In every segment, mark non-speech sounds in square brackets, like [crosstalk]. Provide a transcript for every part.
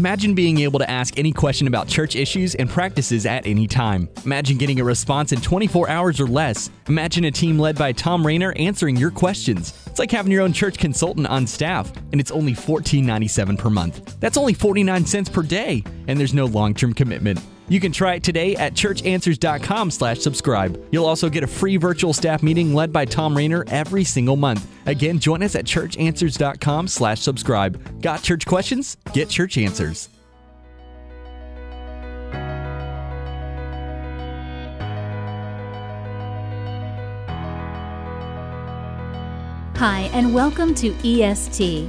Imagine being able to ask any question about church issues and practices at any time. Imagine getting a response in 24 hours or less. Imagine a team led by Tom Rainer answering your questions. It's like having your own church consultant on staff, and it's only $14.97 per month. That's only 49 cents per day, and there's no long-term commitment. You can try it today at churchanswers.com slash subscribe. You'll also get a free virtual staff meeting led by Tom Rainer every single month. Again, join us at churchanswers.com slash subscribe. Got church questions? Get church answers. Hi, and welcome to EST.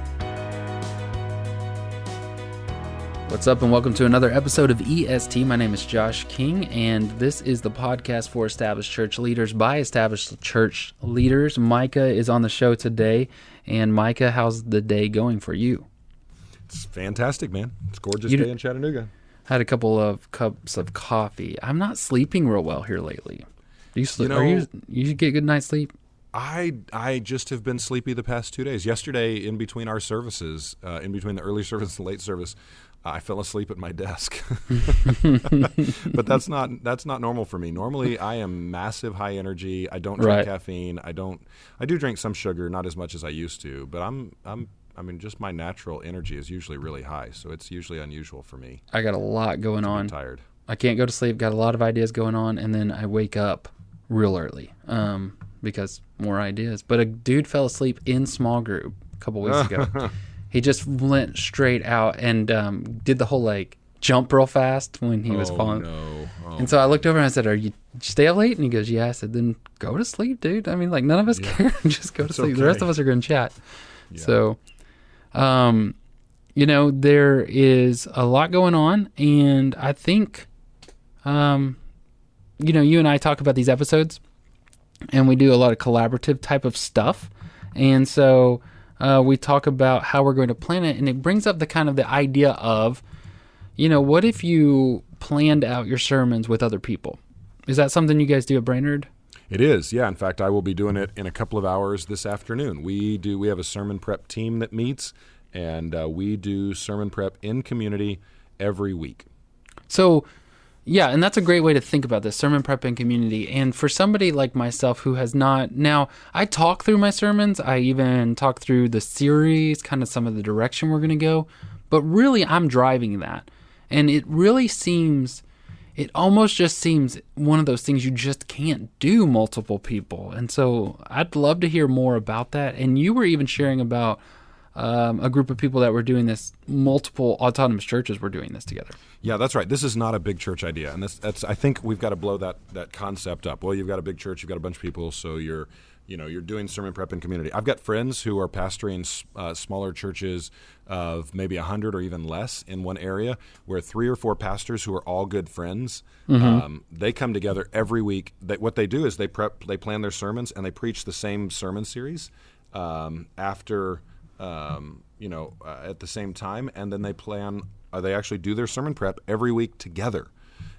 What's up, and welcome to another episode of EST. My name is Josh King, and this is the podcast for established church leaders by established church leaders. Micah is on the show today. And Micah, how's the day going for you? It's fantastic, man. It's a gorgeous You day in Chattanooga. Had a couple of cups of coffee. I'm not sleeping real well here lately. Do you sleep? You are you know- you get good night's sleep? I I just have been sleepy the past two days. Yesterday, in between our services, uh, in between the early [laughs] service and the late service, I fell asleep at my desk. [laughs] [laughs] but that's not that's not normal for me. Normally, I am massive high energy. I don't drink Right. caffeine. I don't. I do drink some sugar, not as much as I used to. But I'm I'm. I mean, just my natural energy is usually really high, so it's usually unusual for me. I got a lot going on. tired. I can't go to sleep. Got a lot of ideas going on, and then I wake up real early um, because more ideas. But a dude fell asleep in small group a couple weeks ago. [laughs] he just went straight out and um, did the whole like jump real fast when he was oh falling. no! Oh, And so I looked over and I said, "Are you stay up late?" And he goes, "Yeah." I said, "Then go to sleep, dude. I mean, like none of us care. [laughs] just go to It's sleep. The rest of us are going to chat." Yeah. So, um, you know, there is a lot going on, and I think, um, you know, you and I talk about these episodes, and we do a lot of collaborative type of stuff, and so uh, we talk about how we're going to plan it, and it brings up the kind of the idea of, you know, what if you planned out your sermons with other people? Is that something you guys do at Brainerd? It is, yeah. In fact, I will be doing it in a couple of hours this afternoon. We do. We have a sermon prep team that meets, and uh, we do sermon prep in community every week. So, yeah, and that's a great way to think about this sermon prep and community. And for somebody like myself who has not, now I talk through my sermons, I even talk through the series, kind of some of the direction we're going to go, but really I'm driving that. And it really seems, it almost just seems one of those things you just can't do multiple people. And so I'd love to hear more about that. And you were even sharing about um, a group of people that were doing this, multiple autonomous churches were doing this together. Yeah, that's right. This is not a big church idea, and that's, that's I think we've got to blow that that concept up. Well, you've got a big church, you've got a bunch of people, so you're you know you're doing sermon prep in community. I've got friends who are pastoring uh, smaller churches of maybe hundred or even less in one area, where three or four pastors who are all good friends, um, they come together every week. They, what they do is they prep, they plan their sermons, and they preach the same sermon series um, after um, you know, uh, at the same time, and then they plan. Uh, they actually do their sermon prep every week together,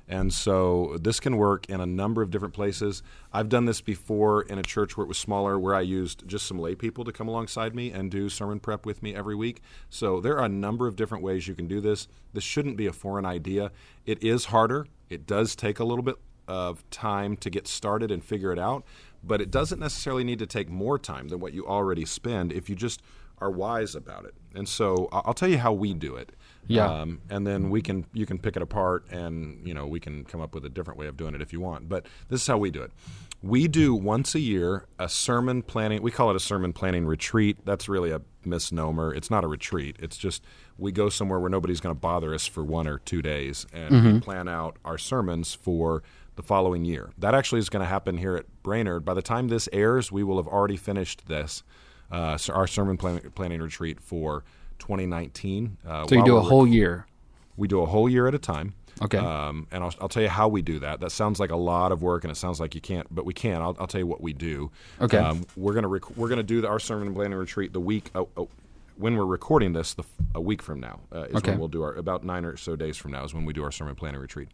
and so this can work in a number of different places. I've done this before in a church where it was smaller, where I used just some lay people to come alongside me and do sermon prep with me every week. So there are a number of different ways you can do this. This shouldn't be a foreign idea. It is harder. It does take a little bit of time to get started and figure it out, but it doesn't necessarily need to take more time than what you already spend if you just are wise about it. And so I'll tell you how we do it. Yeah. Um, and then we can you can pick it apart and you know we can come up with a different way of doing it if you want. But this is how we do it. We do once a year a sermon planning. We call it a sermon planning retreat. That's really a misnomer. It's not a retreat. It's just we go somewhere where nobody's going to bother us for one or two days and we plan out our sermons for the following year. That actually is going to happen here at Brainerd. By the time this airs, we will have already finished this, uh, our sermon plan- planning retreat for 2019. Uh, So you do a whole year. we do a whole year at a time. Okay. Um, and I'll, I'll tell you how we do that. That sounds like a lot of work, and it sounds like you can't, but we can. I'll, I'll tell you what we do. Okay. Um, we're gonna rec- we're gonna do the, our sermon planning retreat the week. Oh, oh, when we're recording this, the, a week from now uh, is Okay. when we'll do our about nine or so days from now is when we do our sermon planning retreat.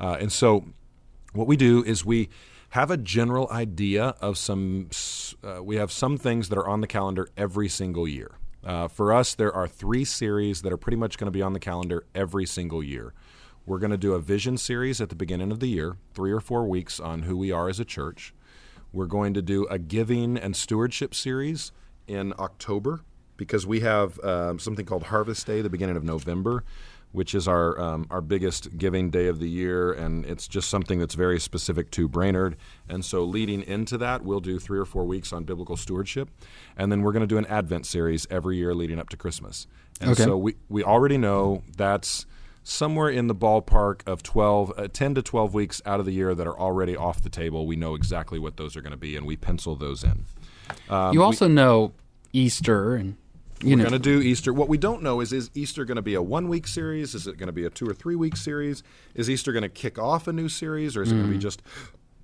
Uh, and so, what we do is we have a general idea of some. Uh, we have some things that are on the calendar every single year. Uh, for us, there are three series that are pretty much going to be on the calendar every single year. We're going to do a vision series at the beginning of the year, three or four weeks on who we are as a church. We're going to do a giving and stewardship series in October because we have um, something called Harvest Day, the beginning of November, which is our um, our biggest giving day of the year, and it's just something that's very specific to Brainerd. And so, leading into that, we'll do three or four weeks on biblical stewardship, and then we're going to do an Advent series every year leading up to Christmas. And Okay. so we we already know that's somewhere in the ballpark of 12 uh, 10 to 12 weeks out of the year that are already off the table we know exactly what those are going to be and we pencil those in you also know Easter and you we're know going to do easter what we don't know is is easter going to be a one week series is it going to be a two or three week series is easter going to kick off a new series or is it Mm. going to be just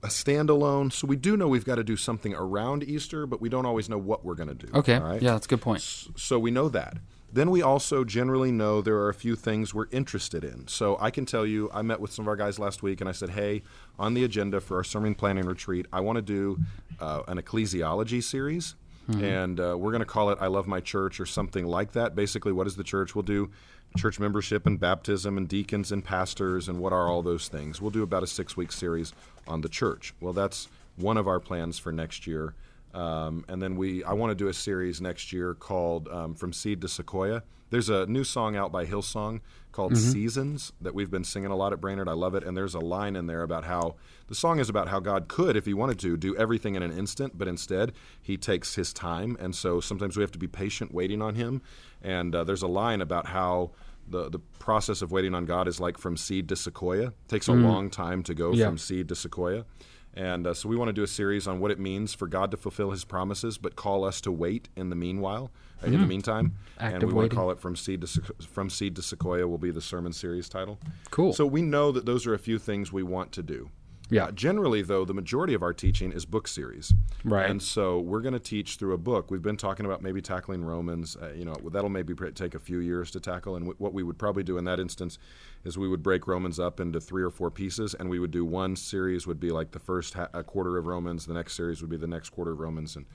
a standalone so we do know we've got to do something around easter but we don't always know what we're going to do Okay. all right? Yeah, that's a good point. so we know that. Then we also generally know there are a few things we're interested in. So I can tell you, I met with some of our guys last week, and I said, "Hey, on the agenda for our sermon planning retreat, I want to do uh, an ecclesiology series, and uh, we're going to call it "I Love My Church" or something like that. Basically, what is the church? We'll do church membership and baptism and deacons and pastors and what are all those things. We'll do about a six-week series on the church. Well, that's one of our plans for next year. Um, and then we, I want to do a series next year called um, "From Seed to Sequoia." There's a new song out by Hillsong called "Seasons" that we've been singing a lot at Brainerd. I love it, and there's a line in there about how the song is about how God could, if He wanted to, do everything in an instant, but instead He takes His time, and so sometimes we have to be patient waiting on Him. And uh, there's a line about how the the process of waiting on God is like from seed to sequoia. It takes a long time to go Yeah. from seed to sequoia. And uh, so we want to do a series on what it means for God to fulfill His promises, but call us to wait in the meanwhile, uh, in the meantime. and we want to call it from seed to from seed to sequoia will be the sermon series title. Cool. So we know that those are a few things we want to do. Yeah. Generally, though, the majority of our teaching is book series. Right. And so we're going to teach through a book. We've been talking about maybe tackling Romans. Uh, you know, that'll maybe take a few years to tackle. And w- what we would probably do in that instance is we would break Romans up into three or four pieces, and we would do one series would be like the first ha- quarter of Romans, the next series would be the next quarter of Romans, and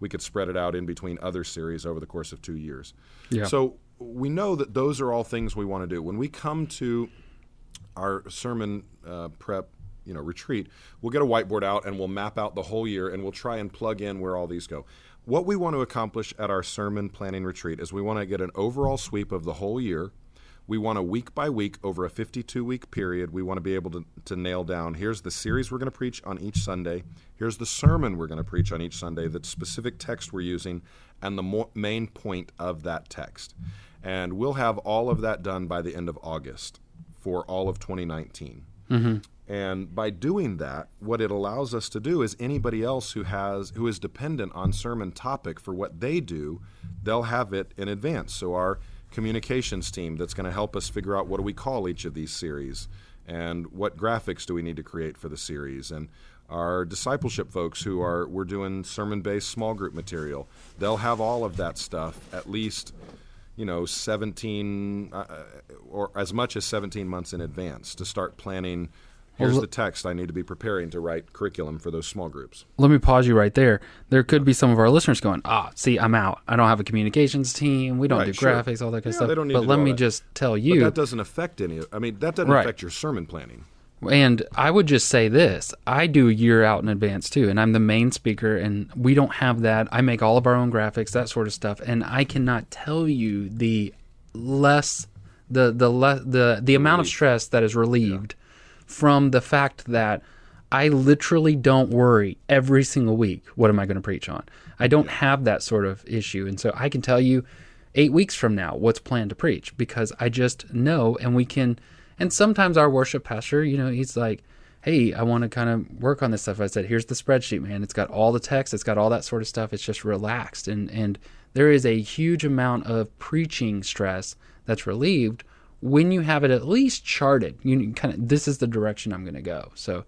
we could spread it out in between other series over the course of two years. Yeah. So we know that those are all things we want to do. When we come to our sermon uh, prep you know retreat we'll get a whiteboard out and we'll map out the whole year and we'll try and plug in where all these go. What we want to accomplish at our sermon planning retreat is we want to get an overall sweep of the whole year. We want to week by week over a 52 week period we want to be able to, to nail down here's the series we're going to preach on each sunday here's the sermon we're going to preach on each sunday the specific text we're using and the mo- main point of that text. And we'll have all of that done by the end of august for all of 2019 and by doing that, what it allows us to do is anybody else who has who is dependent on sermon topic for what they do, they'll have it in advance. So our communications team that's going to help us figure out what do we call each of these series and what graphics do we need to create for the series and our discipleship folks who are we're doing sermon based small group material they'll have all of that stuff at least you know 17 uh, or as much as 17 months in advance to start planning here's Well, the text i need to be preparing to write curriculum for those small groups Let me pause you right there. There could be some of our listeners going, "Ah, see, I'm out. I don't have a communications team. We don't Right, do sure. graphics, all that kind of stuff." they don't need but let me that. just tell but you, that doesn't affect any of i mean that doesn't Right. affect your sermon planning And I would just say this I do a year out in advance too, and I'm the main speaker, and we don't have that. I make all of our own graphics, that sort of stuff, and I cannot tell you the less the the le- the the amount of stress that is relieved from the fact that I literally don't worry every single week what am I going to preach on. I don't have that sort of issue, and so I can tell you eight weeks from now what's planned to preach because I just know, and we can. And sometimes our worship pastor, you know, he's like, "Hey, I want to kind of work on this stuff." I said, "Here's the spreadsheet, man. It's got all the text. It's got all that sort of stuff. It's just relaxed." And and there is a huge amount of preaching stress that's relieved when you have it at least charted, you kind of this is the direction I'm going to go. So,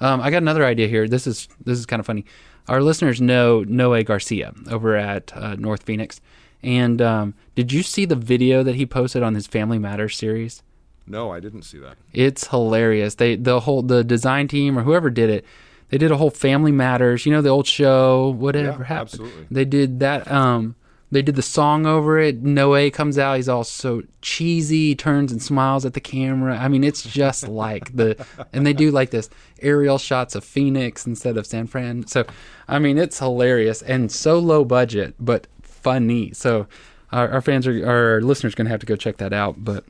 um, I got another idea here. This is this is kind of funny. Our listeners know Noe Garcia over at uh, North Phoenix, and um, did you see the video that he posted on his Family Matters series? No, I didn't see that. It's hilarious. They the whole the design team or whoever did it, they did a whole Family Matters. You know the old show, whatever Yeah, happened. absolutely. They did that. Um, they did the song over it. Noe comes out. He's all so cheesy. Turns and smiles at the camera. I mean, it's just [laughs] like the. And they do like this aerial shots of Phoenix instead of San Fran. So, I mean, it's hilarious and so low budget, but funny. So, our, our fans are our listeners are going to have to go check that out. But,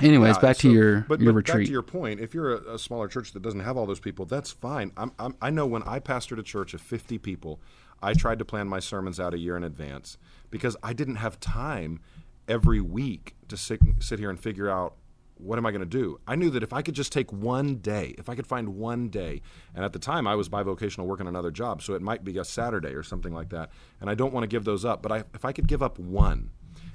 anyways, Yeah, back to your but, your but retreat. Back to your point, if you're a, a smaller church that doesn't have all those people, that's fine. I'm, I'm, I know when I pastored a church of 50 people, I tried to plan my sermons out a year in advance because I didn't have time every week to sit, sit here and figure out what am I going to do? I knew that if I could just take one day, if I could find one day, and at the time I was bivocational working another job, so it might be a Saturday or something like that, and I don't want to give those up, but I, if I could give up one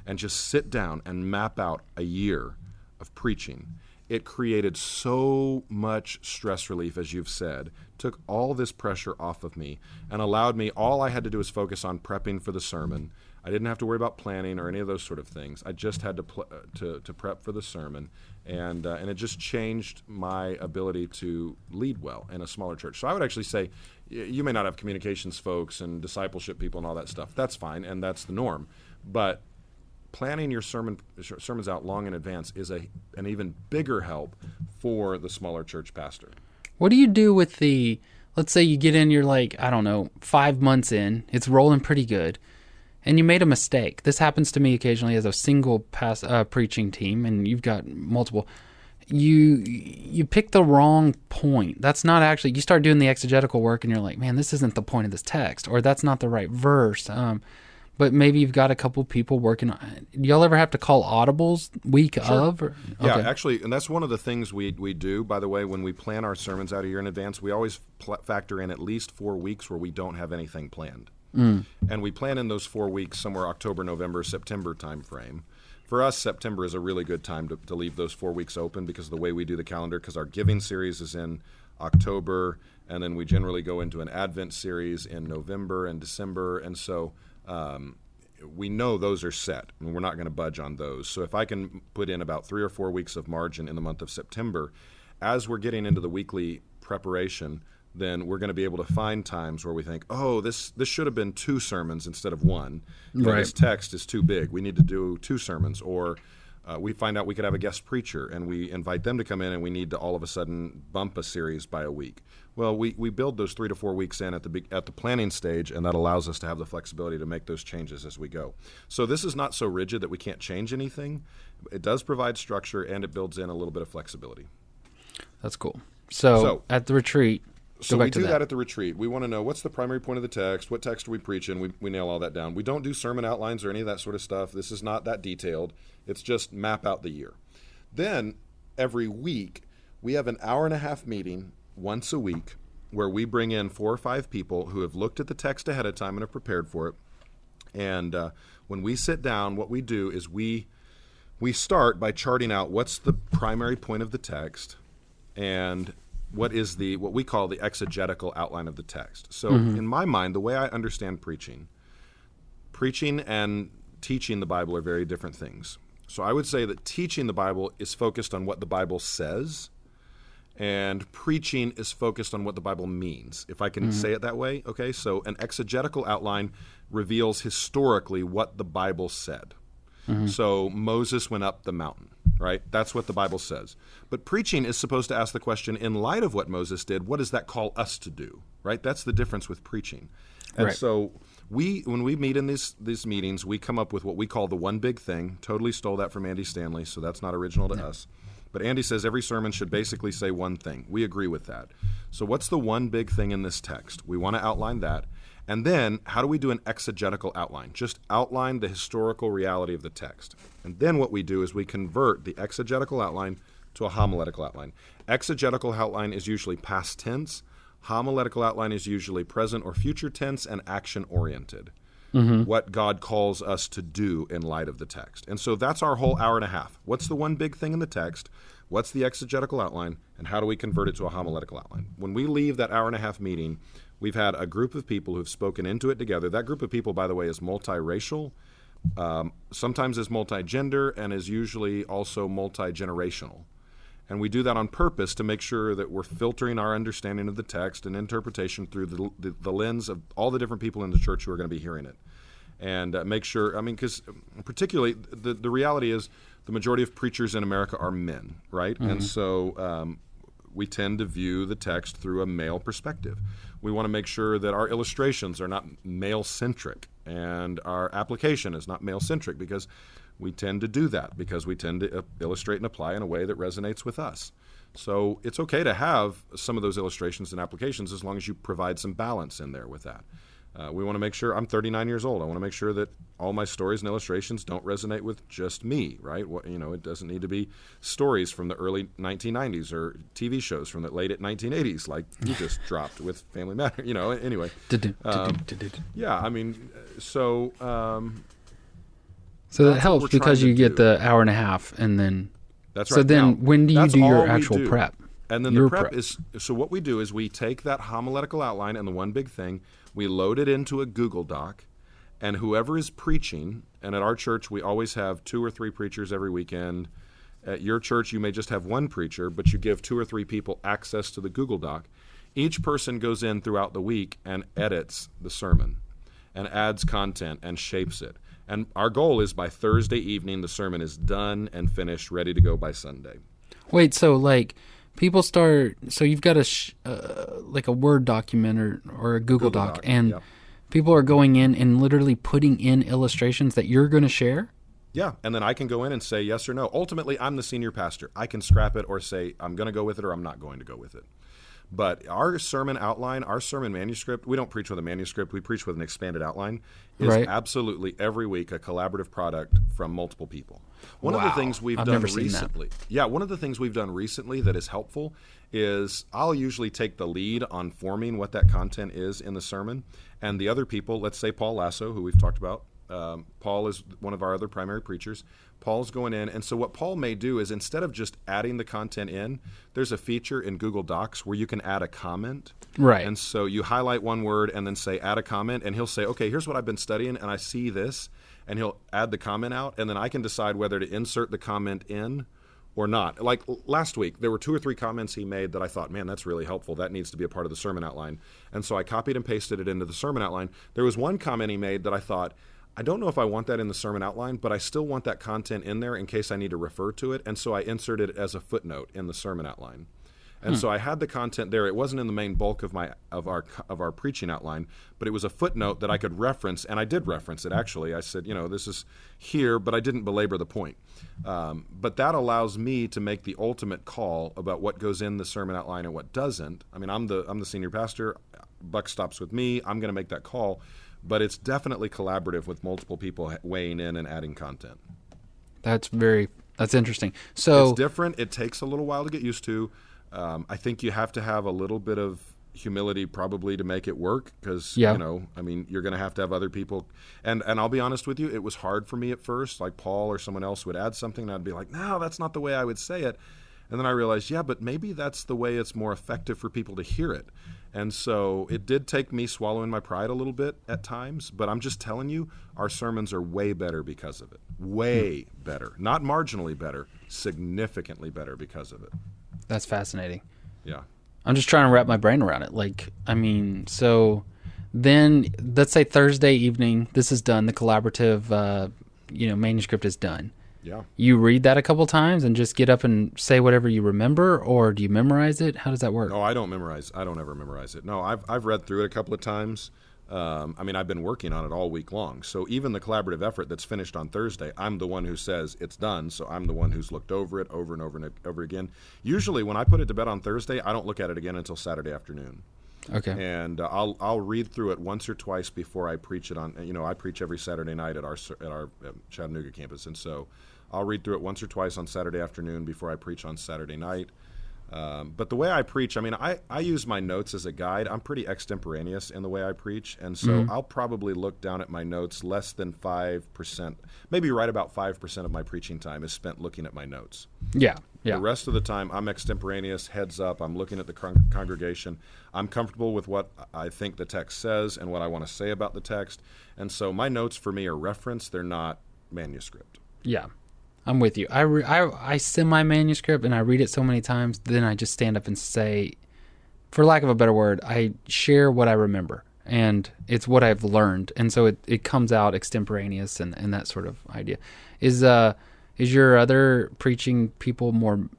and just sit down and map out a year of preaching, it created so much stress relief, as you've said, took all this pressure off of me, and allowed me, all I had to do was focus on prepping for the sermon. I didn't have to worry about planning or any of those sort of things. I just had to pl- uh, to, to prep for the sermon, and uh, and it just changed my ability to lead well in a smaller church. So I would actually say, you may not have communications folks and discipleship people and all that stuff. That's fine, and that's the norm. But planning your sermon sermons out long in advance is a an even bigger help for the smaller church pastor. What do you do with the? Let's say you get in, you're like, I don't know, five months in, it's rolling pretty good, and you made a mistake. This happens to me occasionally as a single pass uh, preaching team, and you've got multiple. You you pick the wrong point. That's not actually. You start doing the exegetical work, and you're like, man, this isn't the point of this text, or that's not the right verse. Um, but maybe you've got a couple people working. on Y'all ever have to call audibles week of? Or, Yeah, actually, and that's one of the things we we do. By the way, when we plan our sermons out a year in advance, we always pl- factor in at least four weeks where we don't have anything planned, Mm. and we plan in those four weeks somewhere October, November, September timeframe. For us, September is a really good time to, to leave those four weeks open because of the way we do the calendar. Because our giving series is in October, and then we generally go into an Advent series in November and December, and so. Um, we know those are set and we're not going to budge on those. So if I can put in about three or four weeks of margin in the month of September, as we're getting into the weekly preparation, then we're going to be able to find times where we think, oh, this this should have been two sermons instead of one. Right. This text is too big. We need to do two sermons. Or uh, we find out we could have a guest preacher and we invite them to come in and we need to all of a sudden bump a series by a week. Well, we, we build those three to four weeks in at the at the planning stage, and that allows us to have the flexibility to make those changes as we go. So this is not so rigid that we can't change anything. It does provide structure and it builds in a little bit of flexibility. That's cool. So, So- at the retreat, So we do that. that. at the retreat. We want to know what's the primary point of the text, what text are we preaching. We, we nail all that down. We don't do sermon outlines or any of that sort of stuff. This is not that detailed. It's just map out the year. Then every week we have an hour and a half meeting once a week where we bring in four or five people who have looked at the text ahead of time and have prepared for it. And uh, when we sit down, what we do is we we start by charting out what's the primary point of the text and what is the what we call the exegetical outline of the text. So mm-hmm. in my mind, the way I understand preaching, preaching and teaching the Bible are very different things. So I would say that teaching the Bible is focused on what the Bible says and preaching is focused on what the Bible means, if I can mm-hmm. say it that way. Okay, so an exegetical outline reveals historically what the Bible said. Mm-hmm. So Moses went up the mountain, right? That's what the Bible says. But preaching is supposed to ask the question in light of what Moses did, what does that call us to do, right? That's the difference with preaching. And Right. so we when we meet in these these meetings, we come up with what we call the one big thing. Totally stole that from Andy Stanley, so that's not original to us. But Andy says every sermon should basically say one thing. We agree with that. So what's the one big thing in this text? We want to outline that. And then how do we do an exegetical outline? Just outline the historical reality of the text. And then what we do is we convert the exegetical outline to a homiletical outline. Exegetical outline is usually past tense. Homiletical outline is usually present or future tense and action oriented. Mm-hmm. what God calls us to do in light of the text. And so that's our whole hour and a half. What's the one big thing in the text? What's the exegetical outline? And how do we convert it to a homiletical outline? When we leave that hour and a half meeting, we've had a group of people who've spoken into it together. That group of people, by the way, is multiracial, um, sometimes is multigender, and is usually also multigenerational. And we do that on purpose to make sure that we're filtering our understanding of the text and interpretation through the, the, the lens of all the different people in the church who are going to be hearing it. And uh, make sure, I mean, because particularly the, the reality is the majority of preachers in America are men, right? And so um, we tend to view the text through a male perspective. We want to make sure that our illustrations are not male centric and our application is not male centric because we tend to do that because we tend to uh, illustrate and apply in a way that resonates with us. So it's okay to have some of those illustrations and applications as long as you provide some balance in there with that. Uh, we want to make sure I'm 39 years old. I want to make sure that all my stories and illustrations don't resonate with just me, right? What, you know, it doesn't need to be stories from the early 1990s or TV shows from the late 1980s, like you [laughs] just dropped with Family Matter. You know, anyway. Um, yeah, I mean, so um, So that helps because you get the hour and a half, and then That's So then Now, when do you do your actual do. prep? And then Your the prep, prep. is so what we do is we take that homiletical outline and the one big thing, we load it into a Google Doc, and whoever is preaching, and at our church we always have two or three preachers every weekend. At your church you may just have one preacher, but you give two or three people access to the Google Doc. Each person goes in throughout the week and edits the sermon and adds content and shapes it. And our goal is by Thursday evening the sermon is done and finished, ready to go by Sunday. Wait, so like people start. So you've got a sh- uh, like a Word document or, or a Google, Google Doc, Doc, and people are going in and literally putting in illustrations that you're going to share. Yeah, and then I can go in and say yes or no. Ultimately, I'm the senior pastor. I can scrap it or say I'm going to go with it or I'm not going to go with it. But our sermon outline, our sermon manuscript, we don't preach with a manuscript, we preach with an expanded outline, is Right. absolutely every week a collaborative product from multiple people. One of the things we've I've done never seen that. recently, yeah, one of the things we've done recently that is helpful is I'll usually take the lead on forming what that content is in the sermon, and the other people, let's say Paul Lasso, who we've talked about, um, Paul is one of our other primary preachers. Paul's going in, and so what Paul may do is instead of just adding the content in, there's a feature in Google Docs where you can add a comment. Right. And so you highlight one word and then say add a comment, and he'll say, okay, here's what I've been studying, and I see this, and he'll add the comment out, and then I can decide whether to insert the comment in or not. Like last week, there were two or three comments he made that I thought, man, that's really helpful. That needs to be a part of the sermon outline. And so I copied and pasted it into the sermon outline. There was one comment he made that I thought, I don't know if I want that in the sermon outline, but I still want that content in there in case I need to refer to it. And so I inserted it as a footnote in the sermon outline. And so I had the content there. It wasn't in the main bulk of my of our of our preaching outline, but it was a footnote that I could reference, and I did reference it actually. I said, you know, this is here, but I didn't belabor the point. Um, but that allows me to make the ultimate call about what goes in the sermon outline and what doesn't. I mean, I'm the I'm the senior pastor. Buck stops with me. I'm going to make that call, but it's definitely collaborative with multiple people weighing in and adding content. That's very that's interesting. So it's different. It takes a little while to get used to. Um, I think you have to have a little bit of humility probably to make it work because Yeah. you know i mean you're going to have to have other people and and i'll be honest with you it was hard for me at first like paul or someone else would add something and i'd be like no that's not the way i would say it and then i realized yeah but maybe that's the way it's more effective for people to hear it and so it did take me swallowing my pride a little bit at times but i'm just telling you our sermons are way better because of it way better not marginally better significantly better because of it that's fascinating. yeah I'm just trying to wrap my brain around it. Like, I mean, so then let's say Thursday evening, this is done. The collaborative, uh, you know, manuscript is done. Yeah You read that a couple times and just get up and say whatever you remember, or do you memorize it? How does that work? No, I don't memorize. I don't ever memorize it. No, I've I've read through it a couple of times. Um, I mean, I've been working on it all week long. So even the collaborative effort that's finished on Thursday, I'm the one who says it's done. So I'm the one who's looked over it over and over and over again. Usually, when I put it to bed on Thursday, I don't look at it again until Saturday afternoon, Okay. and uh, I'll I'll read through it once or twice before I preach it on. You know, I preach every Saturday night at our at our um, Chattanooga campus, and so I'll read through it once or twice on Saturday afternoon before I preach on Saturday night. Um, but the way I preach, I mean, I, I use my notes as a guide. I'm pretty extemporaneous in the way I preach. And so Mm-hmm. I'll probably look down at my notes less than 5%, maybe right about 5% of my preaching time is spent looking at my notes. Yeah. Yeah. The rest of the time, I'm extemporaneous, heads up. I'm looking at the con- congregation. I'm comfortable with what I think the text says and what I want to say about the text. And so my notes for me are reference, they're not manuscript. Yeah, I'm with you. I, re- I I send my manuscript and I read it so many times, then I just stand up and say, for lack of a better word, I share what I remember, and it's what I've learned, and so it, it comes out extemporaneous and, and that sort of idea. Is uh is your other preaching people more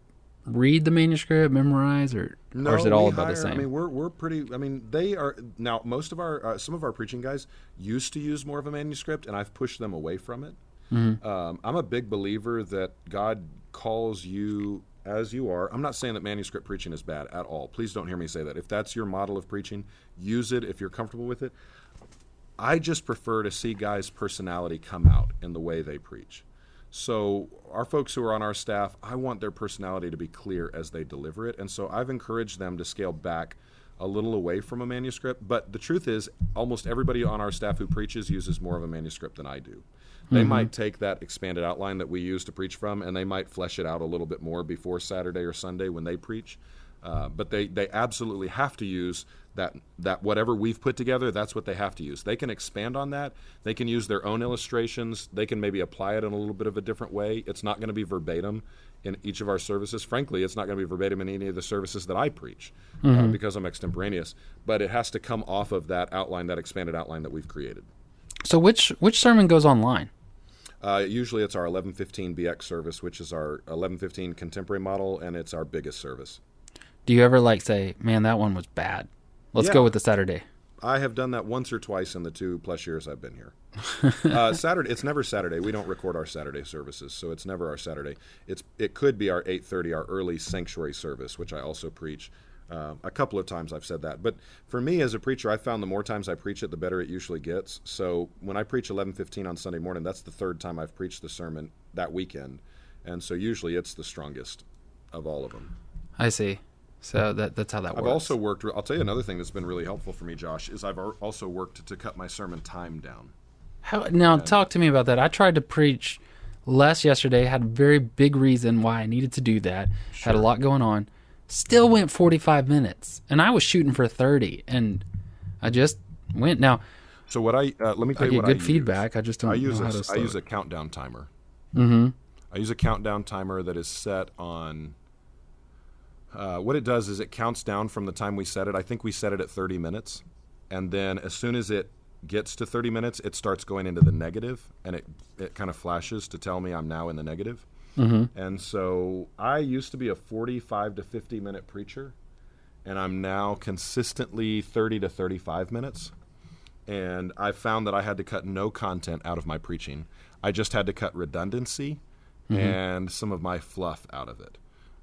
read the manuscript, memorize, or or is it all about hire- the same? I mean, we're we're pretty. I mean, they are now. Most of our uh, some of our preaching guys used to use more of a manuscript, and I've pushed them away from it. Mm-hmm. Um, I'm a big believer that God calls you as you are. I'm not saying that manuscript preaching is bad at all. Please don't hear me say that. If that's your model of preaching, use it if you're comfortable with it. I just prefer to see guys' personality come out in the way they preach. So, our folks who are on our staff, I want their personality to be clear as they deliver it. And so, I've encouraged them to scale back a little away from a manuscript. But the truth is, almost everybody on our staff who preaches uses more of a manuscript than I do. They might take that expanded outline that we use to preach from and they might flesh it out a little bit more before Saturday or Sunday when they preach. Uh, but they, they absolutely have to use that that whatever we've put together that's what they have to use. They can expand on that. They can use their own illustrations. They can maybe apply it in a little bit of a different way. It's not going to be verbatim in each of our services. Frankly it's not going to be verbatim in any of the services that i preach uh, because i'm extemporaneous. But it has to come off of that outline that expanded outline that we've created so which which sermon goes online? uh, usually it's our 1115 bx service which is our 1115 contemporary model and it's our biggest service Do you ever like say, "Man, that one was bad. Let's Yeah. go with the Saturday." I have done that once or twice in the two plus years I've been here. [laughs] uh, Saturday, it's never Saturday. We don't record our Saturday services, so it's never our Saturday. It's it could be our 8:30, our early sanctuary service, which I also preach. Uh, a couple of times I've said that, but for me as a preacher, I found the more times I preach it, the better it usually gets. So when I preach 11:15 on Sunday morning, that's the third time I've preached the sermon that weekend, and so usually it's the strongest of all of them. I see. So that that's how that I've works. also worked. I'll tell you another thing that's been really helpful for me, Josh, is I've also worked to cut my sermon time down. How, now, talk to me about that. I tried to preach less yesterday. Had a very big reason why I needed to do that. Had a lot going on. Still went 45 minutes, and I was shooting for 30, and I just went. Now So what I uh, let me tell I you what good I use. feedback. I just don't I use know a, how to I use a countdown timer. Mm-hmm. I use a countdown timer that is set on. Uh, what it does is it counts down from the time we set it. I think we set it at 30 minutes, and then as soon as it gets to 30 minutes, it starts going into the negative, and it it kind of flashes to tell me I'm now in the negative. Mm-hmm. And so I used to be a 45 to 50 minute preacher, and I'm now consistently 30 to 35 minutes and I found that I had to cut no content out of my preaching. I just had to cut redundancy and some of my fluff out of it.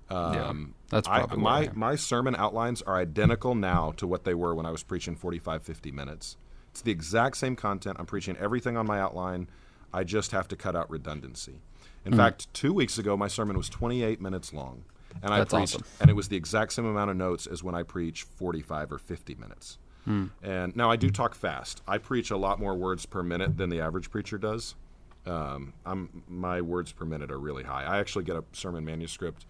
Um, that's probably I my my sermon outlines are identical now to what they were when I was preaching 45 50 minutes. It's the exact same content. I'm preaching everything on my outline. I just have to cut out redundancy. In Hmm. fact, 2 weeks ago my sermon was 28 minutes long. And I That's preached awesome. and it was the exact same amount of notes as when I preach 45 or 50 minutes. And now I do talk fast. I preach a lot more words per minute than the average preacher does. Um, I'm my words per minute are really high. I actually get a sermon manuscript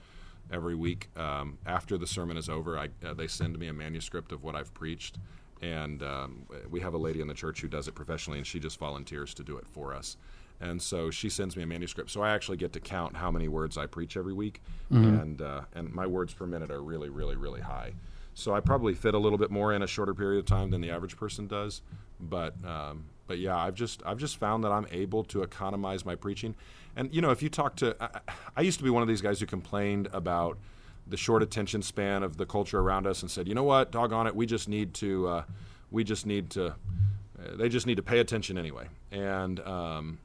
every week. Um, after the sermon is over, I, uh, they send me a manuscript of what I've preached, and um, we have a lady in the church who does it professionally, and she just volunteers to do it for us. And so she sends me a manuscript, so I actually get to count how many words I preach every week, and uh, and my words per minute are really, really, really high. So I probably fit a little bit more in a shorter period of time than the average person does, but um, but yeah, I've just I've just found that I'm able to economize my preaching, and you know if you talk to I, I used to be one of these guys who complained about the short attention span of the culture around us and said, you know what, doggone it, we just need to uh, we just need to uh, they just need to pay attention anyway, and um,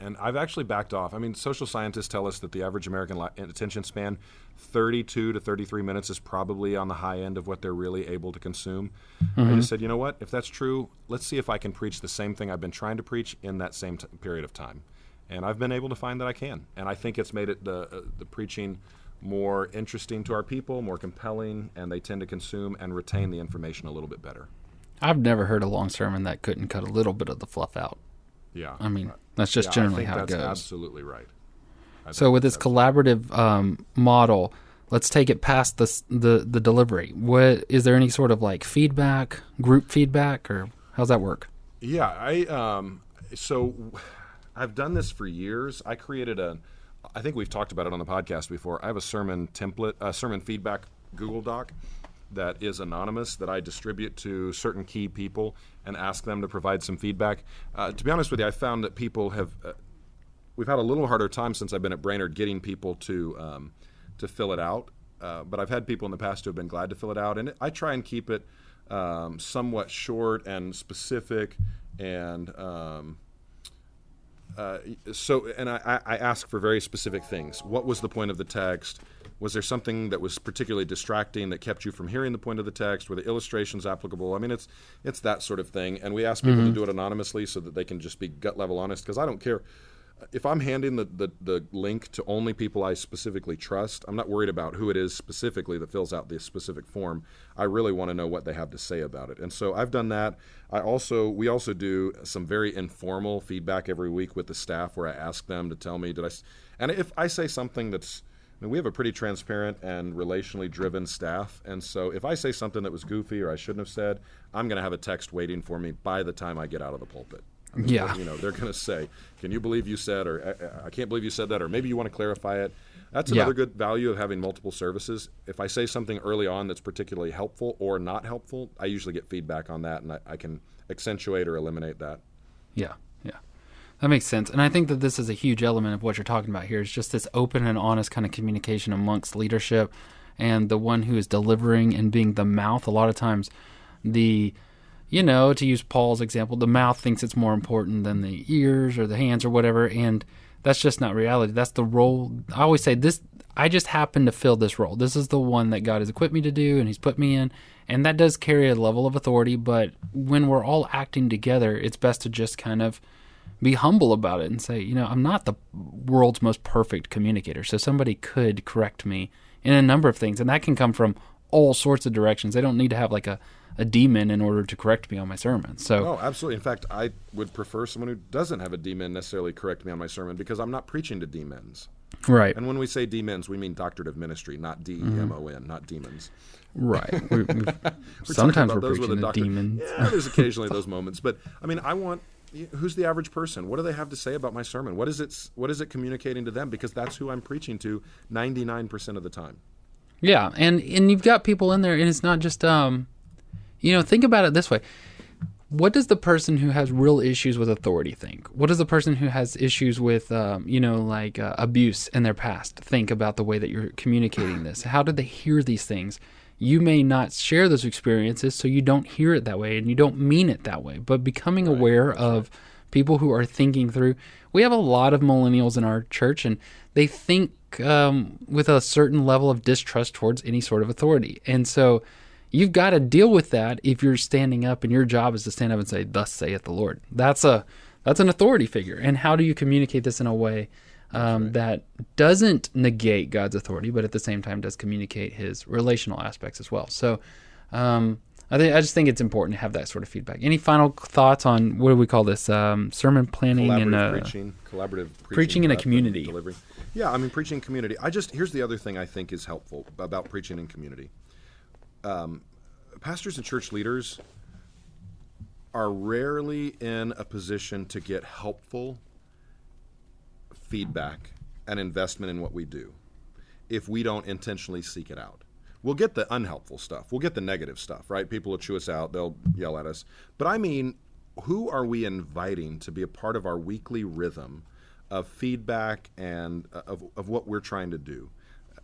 and I've actually backed off. I mean, social scientists tell us that the average American li- attention span, 32 to 33 minutes, is probably on the high end of what they're really able to consume. I just said, you know what? If that's true, let's see if I can preach the same thing I've been trying to preach in that same t- period of time. And I've been able to find that I can. And I think it's made it the uh, the preaching more interesting to our people, more compelling, and they tend to consume and retain the information a little bit better. I've never heard a long sermon that couldn't cut a little bit of the fluff out. Yeah. I mean, that's just Yeah, generally how it goes. absolutely right. I So with this collaborative um, model, let's take it past the the the delivery. What is there any sort of like feedback, group feedback, or how's that work? Yeah, I um so I've done this for years. I created a I think we've talked about it on the podcast before. I have a sermon template, a sermon feedback Google Doc that is anonymous that I distribute to certain key people and ask them to provide some feedback. Uh, to be honest with you, I found that people have uh, we've had a little harder time since I've been at Brainerd getting people to um, to fill it out. Uh, but I've had people in the past who have been glad to fill it out, and it, I try and keep it um, somewhat short and specific, and um, uh, so and I, I ask for very specific things. What was the point of the text? Was there something that was particularly distracting that kept you from hearing the point of the text? Were the illustrations applicable? I mean, it's it's that sort of thing. And we ask people to do it anonymously so that they can just be gut level honest. Because I don't care if I'm handing the, the, the link to only people I specifically trust, I'm not worried about who it is specifically that fills out this specific form. I really want to know what they have to say about it. And so I've done that. I also we also do some very informal feedback every week with the staff where I ask them to tell me did I and if I say something that's I mean, we have a pretty transparent and relationally driven staff, and so if I say something that was goofy or I shouldn't have said, I'm going to have a text waiting for me by the time I get out of the pulpit. I mean, Yeah. you know, they're going to say, "Can you believe you said?" or I, "I can't believe you said that," or maybe you want to clarify it. That's Yeah. another good value of having multiple services. If I say something early on that's particularly helpful or not helpful, I usually get feedback on that, and I, I can accentuate or eliminate that. Yeah, yeah. That makes sense. And I think that this is a huge element of what you're talking about here is just this open and honest kind of communication amongst leadership and the one who is delivering and being the mouth. A lot of times, the, you know, to use Paul's example, the mouth thinks it's more important than the ears or the hands or whatever. And that's just not reality. That's the role. I always say this. I just happen to fill this role. This is the one that God has equipped me to do, and He's put me in. And that does carry a level of authority. But when we're all acting together, it's best to just kind of be humble about it and say, you know, I'm not the world's most perfect communicator. So somebody could correct me in a number of things. And that can come from all sorts of directions. They don't need to have like a, a demon in order to correct me on my sermon. So, Oh, absolutely. In fact, I would prefer someone who doesn't have a demon necessarily correct me on my sermon because I'm not preaching to demons. right. And when we say demons, we mean doctorate of ministry, not D E M O N, not demons. Right. [laughs] We, we, We're [laughs] sometimes we're about those with preaching to demons. Yeah, there's occasionally those moments, but I mean, I want who's the average person? What do they have to say about my sermon? What is it? What is it communicating to them? Because that's who I'm preaching to 99% of the time. Yeah, and and you've got people in there, and it's not just um, you know, think about it this way: what does the person who has real issues with authority think? What does the person who has issues with um, you know, like uh, abuse in their past think about the way that you're communicating this? How do they hear these things? You may not share those experiences, so you don't hear it that way, and you don't mean it that way. But becoming aware of people who are thinking through. We have a lot of millennials in our church, and they think um, with a certain level of distrust towards any sort of authority. And so you've got to deal with that if you're standing up, and your job is to stand up and say, "Thus saith the Lord." That's a that's an authority figure. And how do you communicate this in a way um, that doesn't negate God's authority, but at the same time does communicate His relational aspects as well? So. Um, I think I just think it's important to have that sort of feedback. Any final thoughts on what do we call this? Um, sermon planning and uh, preaching, collaborative preaching, preaching in a community. delivery. Yeah, I mean preaching community. I just here's the other thing I think is helpful about preaching in community. Um, pastors and church leaders are rarely in a position to get helpful feedback and investment in what we do if we don't intentionally seek it out. We'll get the unhelpful stuff. We'll get the negative stuff, right? People will chew us out, they'll yell at us. But I mean, who are we inviting to be a part of our weekly rhythm of feedback and uh, of, of what we're trying to do?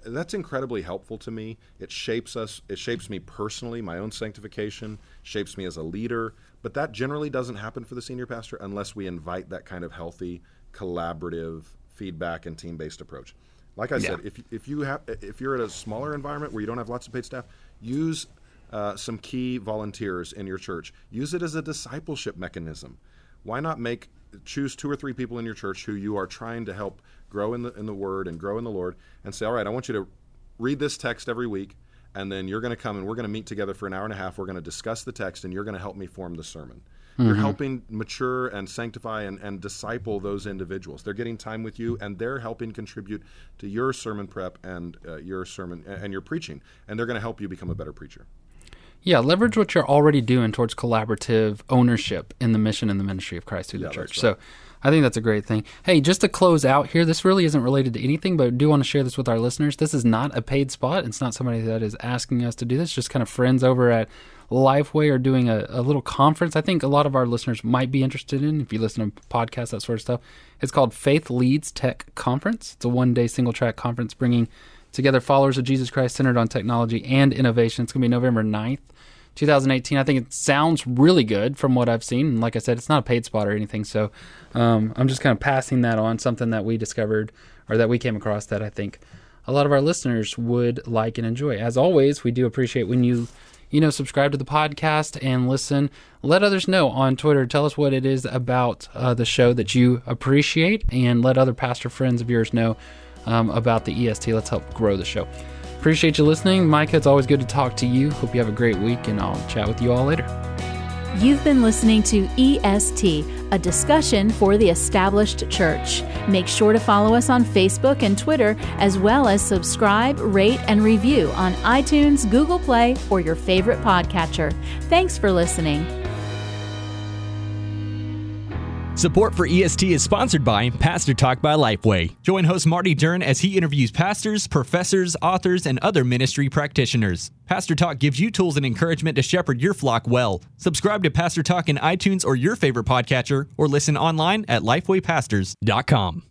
That's incredibly helpful to me. It shapes us, it shapes me personally, my own sanctification, shapes me as a leader. But that generally doesn't happen for the senior pastor unless we invite that kind of healthy, collaborative feedback and team based approach. Like I said, if, if you have if you're at a smaller environment where you don't have lots of paid staff, use uh, some key volunteers in your church. Use it as a discipleship mechanism. Why not make choose two or three people in your church who you are trying to help grow in the in the Word and grow in the Lord, and say, all right, I want you to read this text every week, and then you're going to come and we're going to meet together for an hour and a half. We're going to discuss the text, and you're going to help me form the sermon. You're helping mature and sanctify and, and disciple those individuals. They're getting time with you, and they're helping contribute to your sermon prep and uh, your sermon and your preaching, and they're going to help you become a better preacher. Yeah, leverage what you're already doing towards collaborative ownership in the mission and the ministry of Christ through the church. that's So I think that's a great thing. Hey, just to close out here, this really isn't related to anything, but I do want to share this with our listeners. This is not a paid spot. It's not somebody that is asking us to do this, just kind of friends over at Lifeway are doing a, a little conference. I think a lot of our listeners might be interested in if you listen to podcasts, that sort of stuff. It's called Faith Leads Tech Conference. It's a one day single track conference bringing together followers of Jesus Christ centered on technology and innovation. It's going to be November 9th. 2018. I think it sounds really good from what I've seen. And like I said, it's not a paid spot or anything. So um, I'm just kind of passing that on, something that we discovered or that we came across that I think a lot of our listeners would like and enjoy. As always, we do appreciate when you, you know, subscribe to the podcast and listen. Let others know on Twitter. Tell us what it is about uh, the show that you appreciate and let other pastor friends of yours know um, about the EST. Let's help grow the show. Appreciate you listening. Micah, it's always good to talk to you. Hope you have a great week, and I'll chat with you all later. You've been listening to EST, a discussion for the established church. Make sure to follow us on Facebook and Twitter, as well as subscribe, rate, and review on iTunes, Google Play, or your favorite podcatcher. Thanks for listening. Support for EST is sponsored by Pastor Talk by Lifeway. Join host Marty Duren as he interviews pastors, professors, authors, and other ministry practitioners. Pastor Talk gives you tools and encouragement to shepherd your flock well. Subscribe to Pastor Talk in iTunes or your favorite podcatcher, or listen online at lifewaypastors.com.